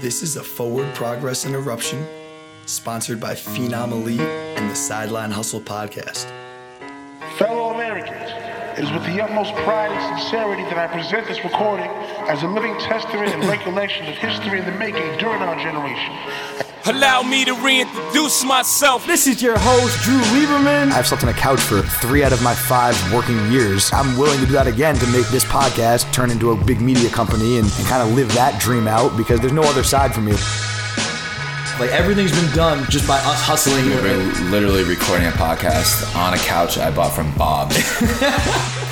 This is a Forward Progress Interruption, sponsored by Phenom Elite and the Sideline Hustle podcast. Fellow Americans, it is with the utmost pride and sincerity that I present this recording as a living testament and recollection of history in the making during our generation. Allow me to reintroduce myself. This is your host, Drew Lieberman. I've slept on a couch for three out of my five working years. I'm willing to do that again to make this podcast turn into a big media company and, and kind of live that dream out because there's no other side for me. Like everything's been done just by us hustling. We're literally recording a podcast on a couch I bought from Bob.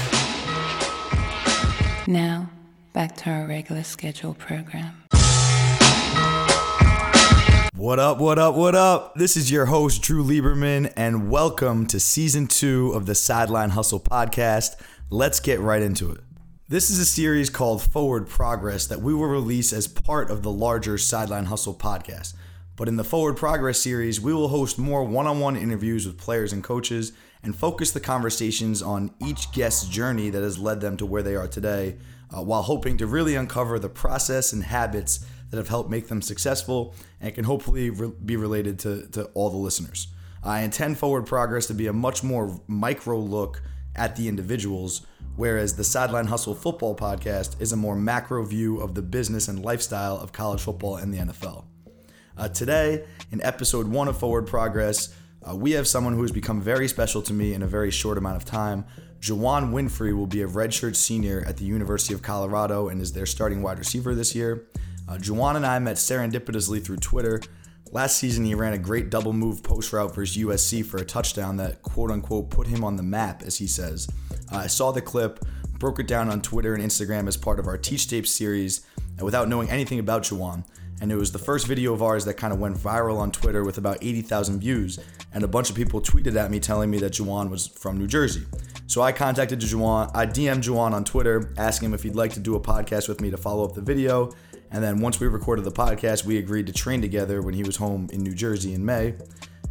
Now, back to our regular scheduled program. What up, what up, what up? This is your host, Drew Lieberman, and welcome to season two of the Sideline Hustle podcast. Let's get right into it. This is a series called Forward Progress that we will release as part of the larger Sideline Hustle podcast. But in the Forward Progress series, we will host more one on one interviews with players and coaches and focus the conversations on each guest's journey that has led them to where they are today, uh, while hoping to really uncover the process and habits that have helped make them successful and can hopefully re- be related to, to all the listeners. I intend Forward Progress to be a much more micro look at the individuals, whereas the Sideline Hustle Football podcast is a more macro view of the business and lifestyle of college football and the NFL. Uh, today, in episode one of Forward Progress, uh, we have someone who has become very special to me in a very short amount of time. Juwann Winfree will be a redshirt senior at the University of Colorado and is their starting wide receiver this year. Uh, Juwann and I met serendipitously through Twitter. Last season, he ran a great double move post route versus USC for a touchdown that quote unquote put him on the map, as he says. Uh, I saw the clip, broke it down on Twitter and Instagram as part of our Teach Tape series, and without knowing anything about Juwann. And it was the first video of ours that kind of went viral on Twitter with about 80,000 views, and a bunch of people tweeted at me telling me that Juwann was from New Jersey. So I contacted Juwann, I DM'd Juwann on Twitter, asking him if he'd like to do a podcast with me to follow up the video. And then once we recorded the podcast, we agreed to train together when he was home in New Jersey in May.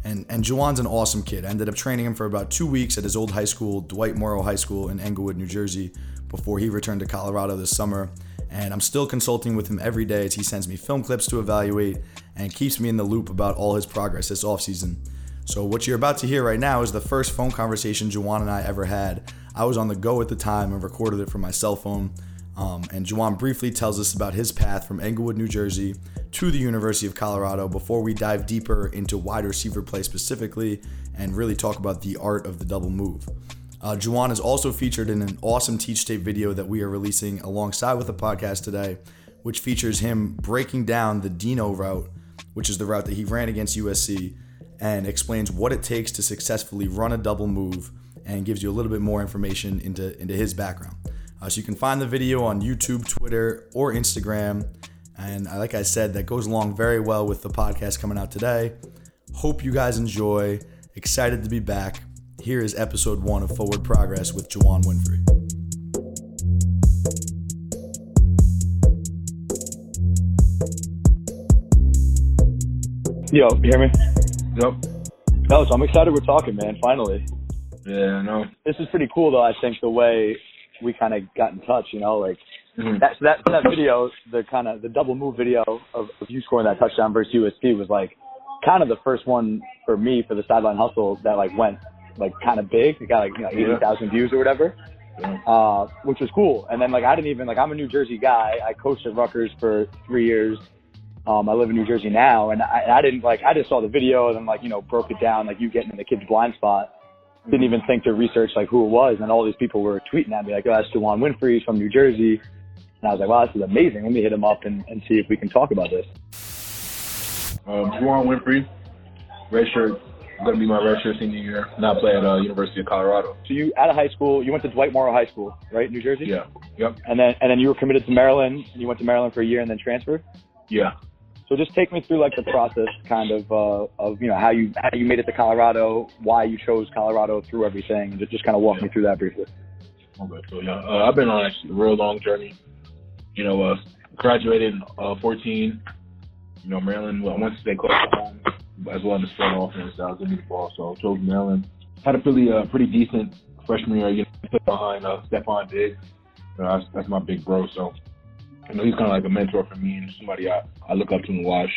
And and Juwann's an awesome kid. I ended up training him for about two weeks at his old high school, Dwight Morrow High School in Englewood, New Jersey, before he returned to Colorado this summer. And I'm still consulting with him every day as he sends me film clips to evaluate and keeps me in the loop about all his progress this offseason. So what you're about to hear right now is the first phone conversation Juwann and I ever had. I was on the go at the time and recorded it from my cell phone. Um, and Juwann briefly tells us about his path from Englewood, New Jersey to the University of Colorado before we dive deeper into wide receiver play specifically and really talk about the art of the double move. Uh, Juwann is also featured in an awesome Teach Tape video that we are releasing alongside with the podcast today, which features him breaking down the Dino route, which is the route that he ran against USC, and explains what it takes to successfully run a double move and gives you a little bit more information into, into his background. Uh, so you can find the video on YouTube, Twitter, or Instagram. And uh, like I said, that goes along very well with the podcast coming out today. Hope you guys enjoy. Excited to be back. Here is episode one of Forward Progress with Juwann Winfree. Yo, you hear me? Yep. No, so I'm excited we're talking, man, finally. Yeah, I know. This is pretty cool though, I think the way we kind of got in touch, you know, like Mhm. that that that video, the kind of the double move video of, of you scoring that touchdown versus USC was like kind of the first one for me for the sideline hustle that like went like kind of big. It got like you know eighty thousand views or whatever, uh, which was cool. And then like I didn't even like I'm a New Jersey guy. I coached at Rutgers for three years. Um, I live in New Jersey now, and I, I didn't like I just saw the video and then like you know broke it down like you getting in the kid's blind spot. Didn't even think to research like who it was, and all these people were tweeting at me like, "Oh, that's Juwann Winfree he's from New Jersey," and I was like, "Wow, this is amazing. Let me hit him up and, and see if we can talk about this." Um, Juwann Winfree, redshirt, going to be my redshirt senior year. Now I play at uh, University of Colorado. So you out of high school, you went to Dwight Morrow High School, right, New Jersey? Yeah. Yep. And then and then you were committed to Maryland. And you went to Maryland for a year and then transferred. Yeah. So just take me through like the process, kind of uh, of you know how you how you made it to Colorado, why you chose Colorado through everything, and just, just kind of walk me through that briefly. Okay. So yeah, uh, I've been on a real long journey. You know, uh, graduated in uh, 14. You know, Maryland. Well, I went to stay close to home as well in the spring offense. I was in the ball, so I chose Maryland. Had a pretty uh, pretty decent freshman year. You know, put behind uh, Stefon Diggs. You know, that's my big bro. So you know, he's kind of like a mentor for me and somebody I, I look up to and watch.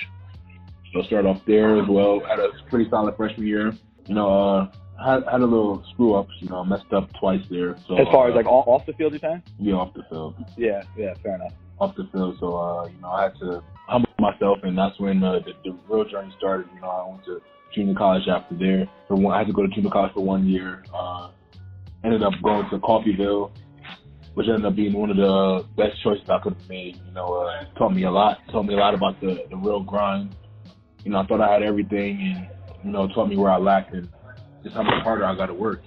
So started off there as well. Had a pretty solid freshman year. You know, uh, had had a little screw ups. You know, messed up twice there. So As far as uh, like off, off the field, you're saying? yeah, off the field, Yeah, yeah, fair enough. off the field. So uh, you know, I had to humble myself, and that's when uh, the, the real journey started. You know, I went to junior college after there. For one, I had to go to junior college for one year. Uh, ended up going to Coffeyville, which ended up being one of the best choices I could have made. You know, uh, it taught me a lot. Taught me a lot about the the real grind. You know, I thought I had everything, and you know, it taught me where I lacked and just how much harder I got to work.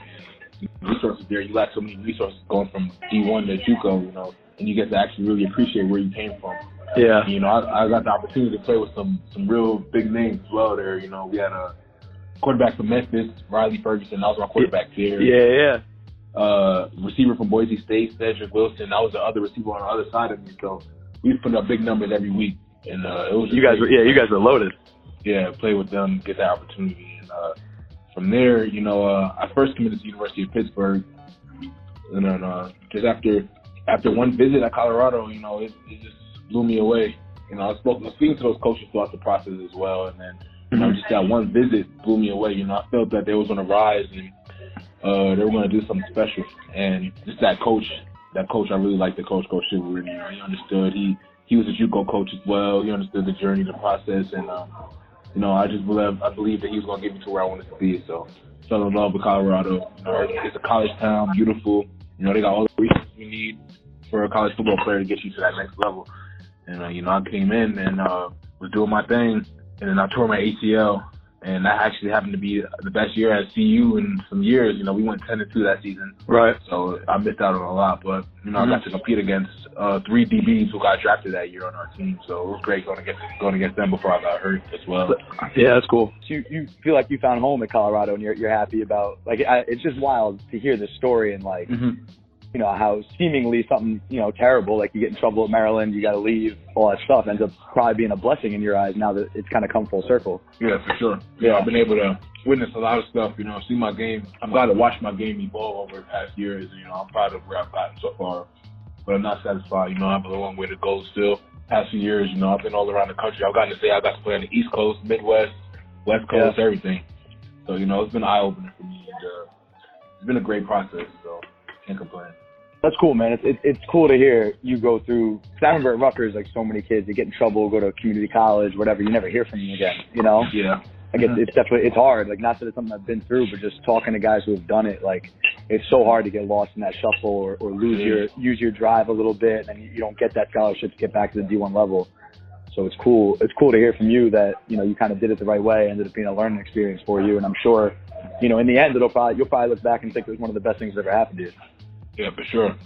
Resources there, you lack so many resources going from D1 to JUCO, you know, and you get to actually really appreciate where you came from. Yeah. You know, I, I got the opportunity to play with some some real big names as well. There, you know, we had a quarterback from Memphis, Riley Ferguson. That was my quarterback there. Yeah, yeah. Uh, receiver from Boise State, Cedric Wilson. That was the other receiver on the other side of me. So we putting up big numbers every week, and uh, it was You guys were, yeah, you guys were loaded. yeah, play with them, get that opportunity. And uh, from there, you know, uh, I first committed to University of Pittsburgh, and then uh, just after after one visit at Colorado, you know, it, it just blew me away. You know, I spoke, I was speaking to those coaches throughout the process as well, and then you know, just that one visit blew me away. You know, I felt that they was on a rise and uh, they were going to do something special. And just that coach, that coach, I really liked the coach, Coach Chiaverini. You know, he understood. He he was a JUCO coach as well. He understood the journey, the process, and um, you know, I just believe I believe that he was going to get me to where I wanted to be. So fell in love with Colorado. You know, it's a college town, beautiful. You know, they got all the resources you need for a college football player to get you to that next level. And uh, you know, I came in and uh, was doing my thing, and then I tore my ACL, and that actually happened to be the best year at CU in some years. You know, we went ten and two that season, Right. so I missed out on a lot. But you know, I got to compete against uh, three DBs who got drafted that year on our team, so it was great going against going against them before I got hurt as well. Yeah, that's cool. So you, you feel like you found home in Colorado and you're, you're happy about, like, I, it's just wild to hear this story and, like, Mm-hmm. You know, how seemingly something, you know, terrible, like you get in trouble at Maryland, you got to leave, all that stuff ends up probably being a blessing in your eyes now that it's kind of come full circle. Yeah, for sure. Yeah, I've been able to witness a lot of stuff. You know, see my game. I'm glad to watch my game evolve over the past years. You know, I'm proud of where I've gotten so far, but I'm not satisfied. You know, I have a long way to go still. Past few years, you know, I've been all around the country. I've gotten to say I got to play on the East Coast, Midwest, West Coast, everything. So you know, it's been eye opening for me. And, uh, it's been a great process. So can't complain. That's cool, man. It's it, it's cool to hear you go through. Cause I remember at Rutgers, like so many kids, they get in trouble, go to community college, whatever. You never hear from them again. You know, Yeah. like it's, it's definitely it's hard. Like not that it's something I've been through, but just talking to guys who have done it, like it's so hard to get lost in that shuffle or, or lose your use your drive a little bit, and you, you don't get that scholarship to get back to the D1 level. So it's cool. It's cool to hear from you that you know you kind of did it the right way, ended up being a learning experience for you, and I'm sure, you know, in the end, it'll probably you'll probably look back and think it was one of the best things that ever happened to you. Yeah, for sure.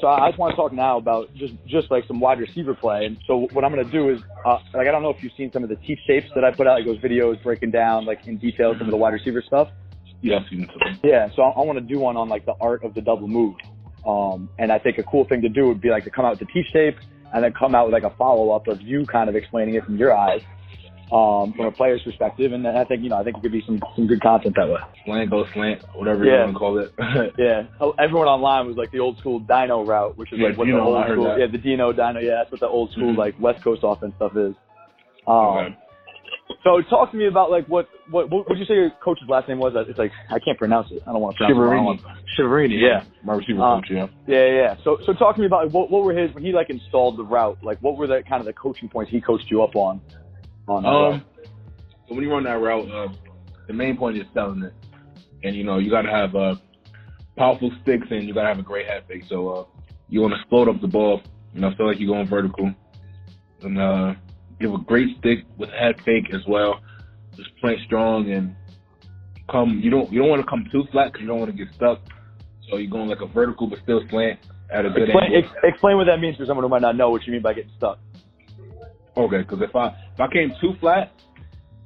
So I just want to talk now about just just like some wide receiver play. And so what I'm going to do is, uh, like I don't know if you've seen some of the teach tapes that I put out, like those videos breaking down like in detail some of the wide receiver stuff. Yeah, I've seen it. Yeah, so I, I want to do one on like the art of the double move. Um, and I think a cool thing to do would be like to come out with the teach tape and then come out with like a follow up of you kind of explaining it from your eyes, um, from a player's perspective. And I think you know I think it could be some some good content that way. Slant, go slant, whatever Yeah. you want to call it. Yeah, Oh, everyone online was like the old school Dino route, which is Yeah, like what Dino, the old school, that. yeah, the Dino Dino, yeah, that's what the old school Mhm. like West Coast offense stuff is. Um, Okay. So talk to me about like what what what would you say your coach's last name was? It's like I can't pronounce it. I don't want to pronounce it. wrong. Chiaverini, yeah. My receiver Uh, coach, yeah. Yeah, yeah. So, so talk to me about like, what what were his when he like installed the route? Like, what were the kind of the coaching points he coached you up on? That route? Um, so when you run that route, uh, the main point is selling it, and you know you got to have uh, powerful sticks and you got to have a great head fake. So uh, you want to explode up the ball, you know, feel like you're going vertical, and uh, give a great stick with head fake as well. Just play strong and come. You don't you don't want to come too flat because you don't want to get stuck. So you're going like a vertical but still slant at a good explain, angle. ex- explain what that means for someone who might not know what you mean by getting stuck. Okay, because if I if I came too flat,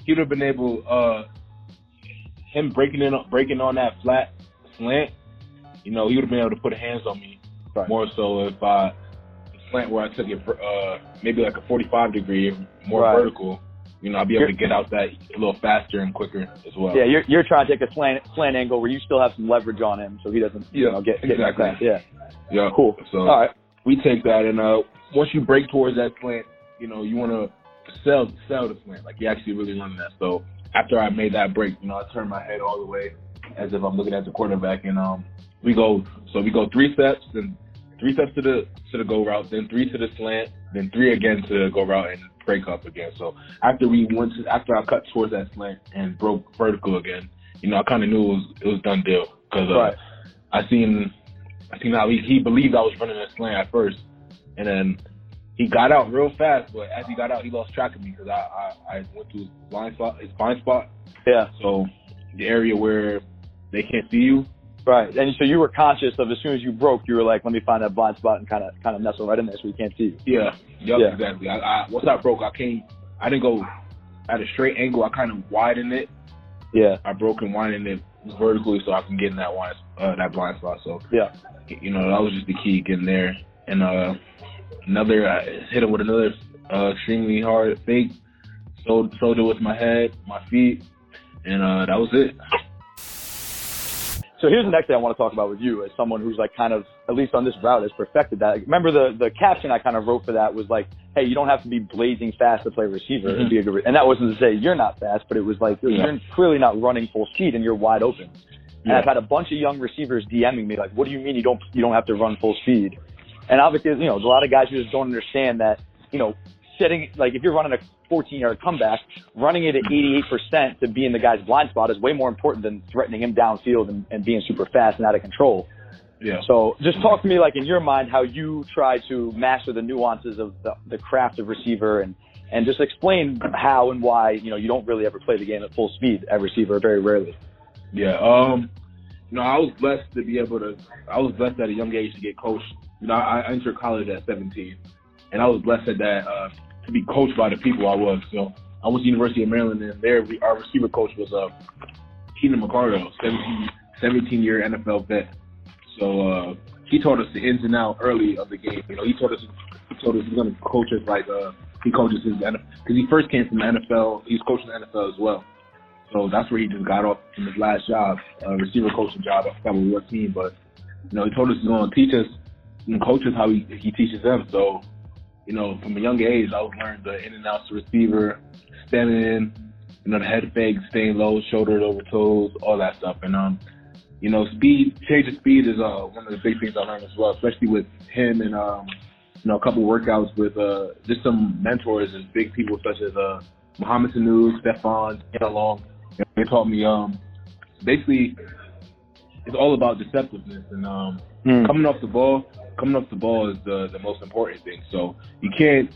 he'd have been able uh him breaking in breaking on that flat slant. You know, he would have been able to put his hands on me Right. more so if I slant where I took it uh maybe like a 45 degree, more Right. vertical. You know, I'd be able to get out that a little faster and quicker as well. Yeah, you're you're trying to take a slant slant angle where you still have some leverage on him, so he doesn't you know get get exactly. Yeah, yeah. cool. So All right. we take that and uh, once you break towards that slant, you know, you want to sell sell the slant. Like you actually really running that. So after I made that break, you know, I turned my head all the way as if I'm looking at the quarterback, and um, we go. So we go three steps, then three steps to the to the go route, then three to the slant, then three again to the go route and break up again. So after we went to, after I cut towards that slant and broke vertical again, you know, I kind of knew it was it was done deal because uh, Right. I seen I seen how he, he believed I was running a slant at first, and then he got out real fast. But as he got out, he lost track of me because I, I I went to his blind spot, his blind spot. Yeah. So the area where they can't see you. Right. And so you were conscious of as soon as you broke, you were like, let me find that blind spot and kind of kind of nestle right in there so we can't see you. Yeah. Yep, Yeah. exactly. I, I once I broke, I came. I didn't go at a straight angle. I kind of widened it. Yeah. I broke and widened it vertically so I can get in that blind uh, that blind spot. So Yeah. you know that was just the key getting there. And uh, another I hit him with another uh, extremely hard fake. So sold it with my head, my feet, and uh, that was it. So here's the next thing I want to talk about with you as someone who's like kind of, at least on this route, has perfected that. Remember the, the caption I kind of wrote for that was like, hey, you don't have to be blazing fast to play receiver. to be a good re-" And that wasn't to say you're not fast, but it was like, Yeah. you're clearly not running full speed and you're wide open. And Yeah. I've had a bunch of young receivers DMing me like, what do you mean you don't, you don't have to run full speed? And obviously, you know, there's a lot of guys who just don't understand that, you know, setting, like if you're running a 14 yard comeback, running it at 88% to be in the guy's blind spot is way more important than threatening him downfield and, and being super fast and out of control. Yeah. So just talk to me like in your mind how you try to master the nuances of the, the craft of receiver and, and just explain how and why, you know, you don't really ever play the game at full speed at receiver very rarely. Yeah. Um. You know, I was blessed to be able to. I was blessed at a young age to get coached. You know, I, entered college at 17, and I was blessed at that uh, to be coached by the people I was. Know, I went to University of Maryland, and there our receiver coach was uh, Keenan McCardell, 17, 17 year NFL vet. So uh, he taught us the ins and outs early of the game. You know, he taught us. He told us he's to coach us like uh, he coaches his NFL because he first came from the NFL. He's coaching the NFL as well. So that's where he just got off from his last job, uh, receiver coaching job. I forgot what team, but you know, he told us he's going to teach us and coaches how he he teaches them. So, you know, from a young age, I was learning the in and outs to receiver, standing, in, you know, the head fake, staying low, shoulder over toes, all that stuff. And um, you know, speed, change of speed is uh one of the big things I learned as well, especially with him and um, you know, a couple workouts with uh just some mentors and big people such as uh Mohamed Sanu, Stefon, get along. They taught me um basically it's all about deceptiveness and um coming off the ball coming off the ball is the the most important thing. So you can't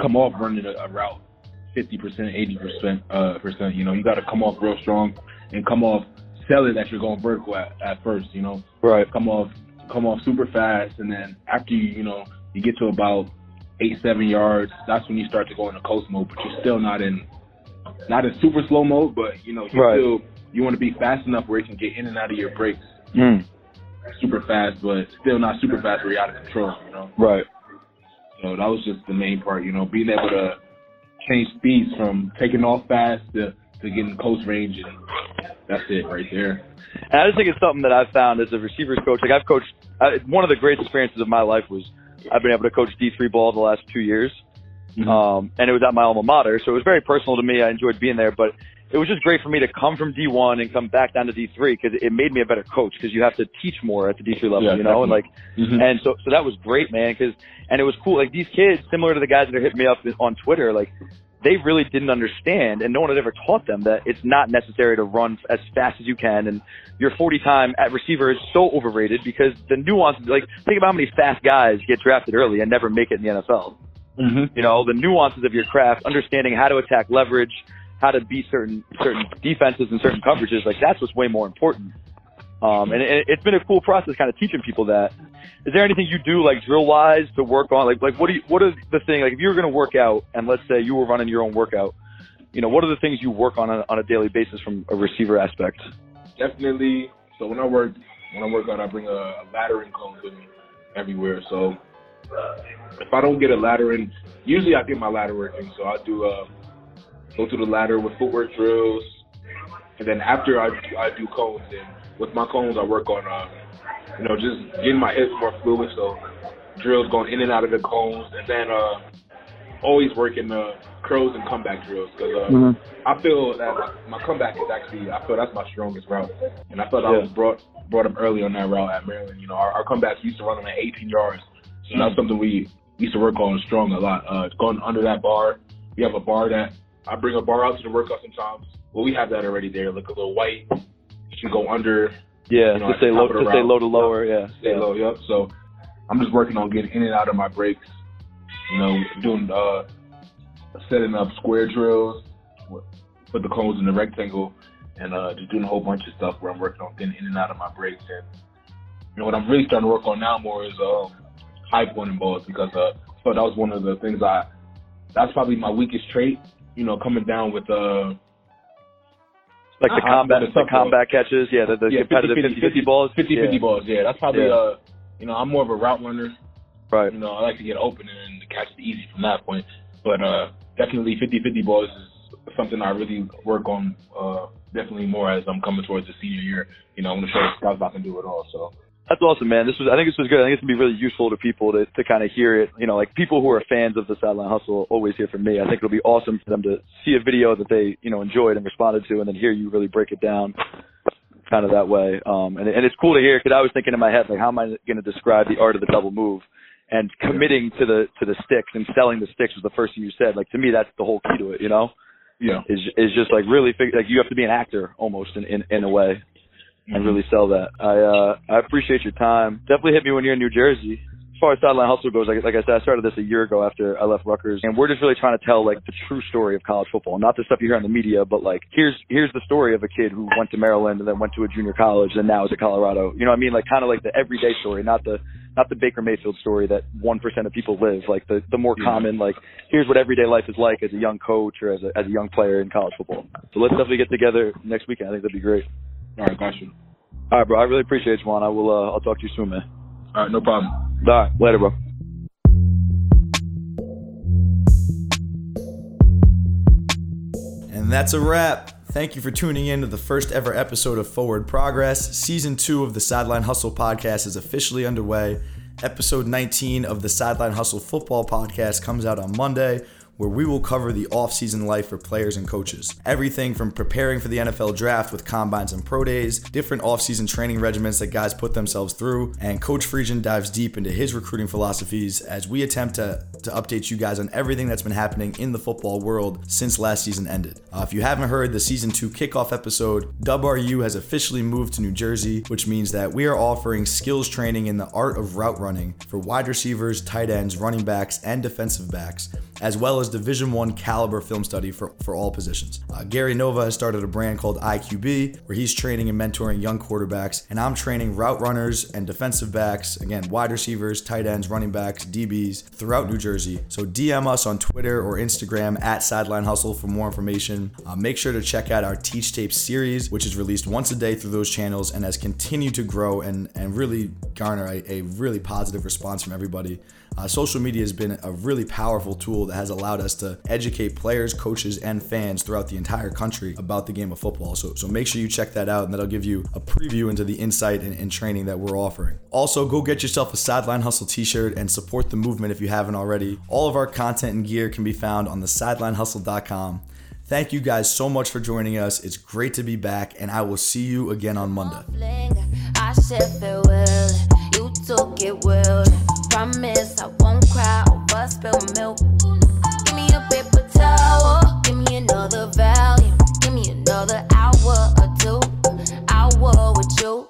come off running a, a route fifty percent, eighty percent uh percent, you know, you gotta come off real strong and come off sell it that you're going vertical at, at first, you know. Right. Come off come off super fast and then after you, you know, you get to about eight, seven yards, that's when you start to go into coast mode, but you're still not in not in super slow mode, but you know, you Right. still you want to be fast enough where you can get in and out of your breaks Mm. Super fast, but still not super fast where you're out of control, you know. Right. So that was just the main part, you know, being able to change speeds from taking off fast to, to getting close range, and that's it right there. And I just think it's something that I've found as a receivers coach. Like I've coached, uh, one of the greatest experiences of my life was I've been able to coach D3 ball the last two years. Um, and it was at my alma mater. So it was very personal to me. I enjoyed being there, but it was just great for me to come from D1 and come back down to D3 because it made me a better coach because you have to teach more at the D3 level, Yeah, you know, and like, Mhm. and so, so that was great, man. Cause, and it was cool. Like these kids, similar to the guys that are hitting me up on Twitter, like they really didn't understand and no one had ever taught them that it's not necessary to run as fast as you can. And your 40 time at receiver is so overrated because the nuances, like think about how many fast guys get drafted early and never make it in the NFL. Mm-hmm. You know, the nuances of your craft, understanding how to attack leverage, how to beat certain certain defenses and certain coverages, like that's what's way more important. Um, and it, it's been a cool process, kind of teaching people that. Is there anything you do like drill wise to work on? Like, like what do you, what are the thing? Like, if you were going to work out, and let's say you were running your own workout, you know, what are the things you work on a, on a daily basis from a receiver aspect? Definitely. So when I work, when I work out, I bring a, a ladder and cone with me everywhere. So if I don't get a ladder in, usually I get my ladder working. So I do uh, go through the ladder with footwork drills, and then after I I do cones. And with my cones, I work on uh, you know just getting my hips more fluid. So drills going in and out of the cones, and then uh, always working the curls and comeback drills because uh, Mm-hmm. I feel that my, comeback is actually I feel that's my strongest route, and I felt I was brought brought up early on that route at Maryland. You know, our, our comebacks used to run them at 18 yards, so that's something we used to work on strong a lot. Uh, going under that bar, we have a bar that I bring a bar out to the workout sometimes. Well, we have that already there, like a little white. You can go under, Yeah, You know, to stay low, to stay low to lower. Yeah, stay yeah. low. Yep. So I'm just working on getting in and out of my breaks. You know, doing uh, setting up square drills, put the cones in the rectangle, and uh, just doing a whole bunch of stuff where I'm working on getting in and out of my breaks. And you know, what I'm really starting to work on now more is um, high pointing balls because uh, thought that was one of the things I. That's probably my weakest trait. You know, coming down with uh, Like the combat, the the combat catches. Yeah, the, the yeah, competitive 50, 50 balls. 50 yeah. 50 balls. Yeah, that's probably Yeah. uh, you know, I'm more of a route runner. Right. You know, I like to get open and catch it easy from that point. But uh, definitely 50-50 balls is something I really work on uh, definitely more as I'm coming towards the senior year. You know, I'm going to show the scouts I can do it all. So That's awesome, man. This was I think this was good. I think it's gonna be really useful to people to to kind of hear it. You know, like people who are fans of the sideline hustle always hear from me. I think it'll be awesome for them to see a video that they you know enjoyed and responded to, and then hear you really break it down, kind of that way. Um, and and it's cool to hear because I was thinking in my head like, how am I going to describe the art of the double move? And committing to the to the sticks and selling the sticks was the first thing you said. Like to me, that's the whole key to it. You know, yeah, is is just like really fig- like you have to be an actor almost in in, in a way and really sell that. I uh I appreciate your time. Definitely hit me when you're in New Jersey. As far as sideline hustle goes, like, like I said, I started this a year ago after I left Rutgers, and we're just really trying to tell like the true story of college football, not the stuff you hear on the media, but like here's here's the story of a kid who went to Maryland and then went to a junior college and now is at Colorado. You know what I mean? Like kind of like the everyday story, not the not the Baker Mayfield story that one percent of people live. Like the the more common, like here's what everyday life is like as a young coach or as a as a young player in college football. So let's definitely get together next weekend. I think that'd be great. All right, got you. All right, bro. I really appreciate you, Juwann. I will. Uh, I'll talk to you soon, man. All right, no problem. All right, later, bro. And that's a wrap. Thank you for tuning in to the first ever episode of Forward Progress. Season two of the Sideline Hustle podcast is officially underway. Episode 19 of the Sideline Hustle football podcast comes out on Monday, where we will cover the off-season life for players and coaches. Everything from preparing for the NFL draft with combines and pro days, different off-season training regimens that guys put themselves through, and Coach Friesian dives deep into his recruiting philosophies as we attempt to, to update you guys on everything that's been happening in the football world since last season ended. Uh, if you haven't heard the season two kickoff episode, WRU has officially moved to New Jersey, which means that we are offering skills training in the art of route running for wide receivers, tight ends, running backs, and defensive backs, as well as Division One caliber film study for, for all positions. Uh, Gary Nova has started a brand called IQB, where he's training and mentoring young quarterbacks, and I'm training route runners and defensive backs, again, wide receivers, tight ends, running backs, DBs throughout New Jersey. So DM us on Twitter or Instagram at Sideline Hustle for more information. Uh, make sure to check out our Teach Tape series, which is released once a day through those channels and has continued to grow and, and really garner a, a really positive response from everybody. Uh, social media has been a really powerful tool that has allowed us to educate players, coaches, and fans throughout the entire country about the game of football. So, so make sure you check that out, and that'll give you a preview into the insight and, and training that we're offering. Also, go get yourself a Sideline Hustle t shirt and support the movement if you haven't already. All of our content and gear can be found on the sidelinehustle.com. Thank you guys so much for joining us. It's great to be back, and I will see you again on Monday. Promise I won't cry over spilled milk. Give me a paper towel, give me another volume, give me another hour or two. Hour with you.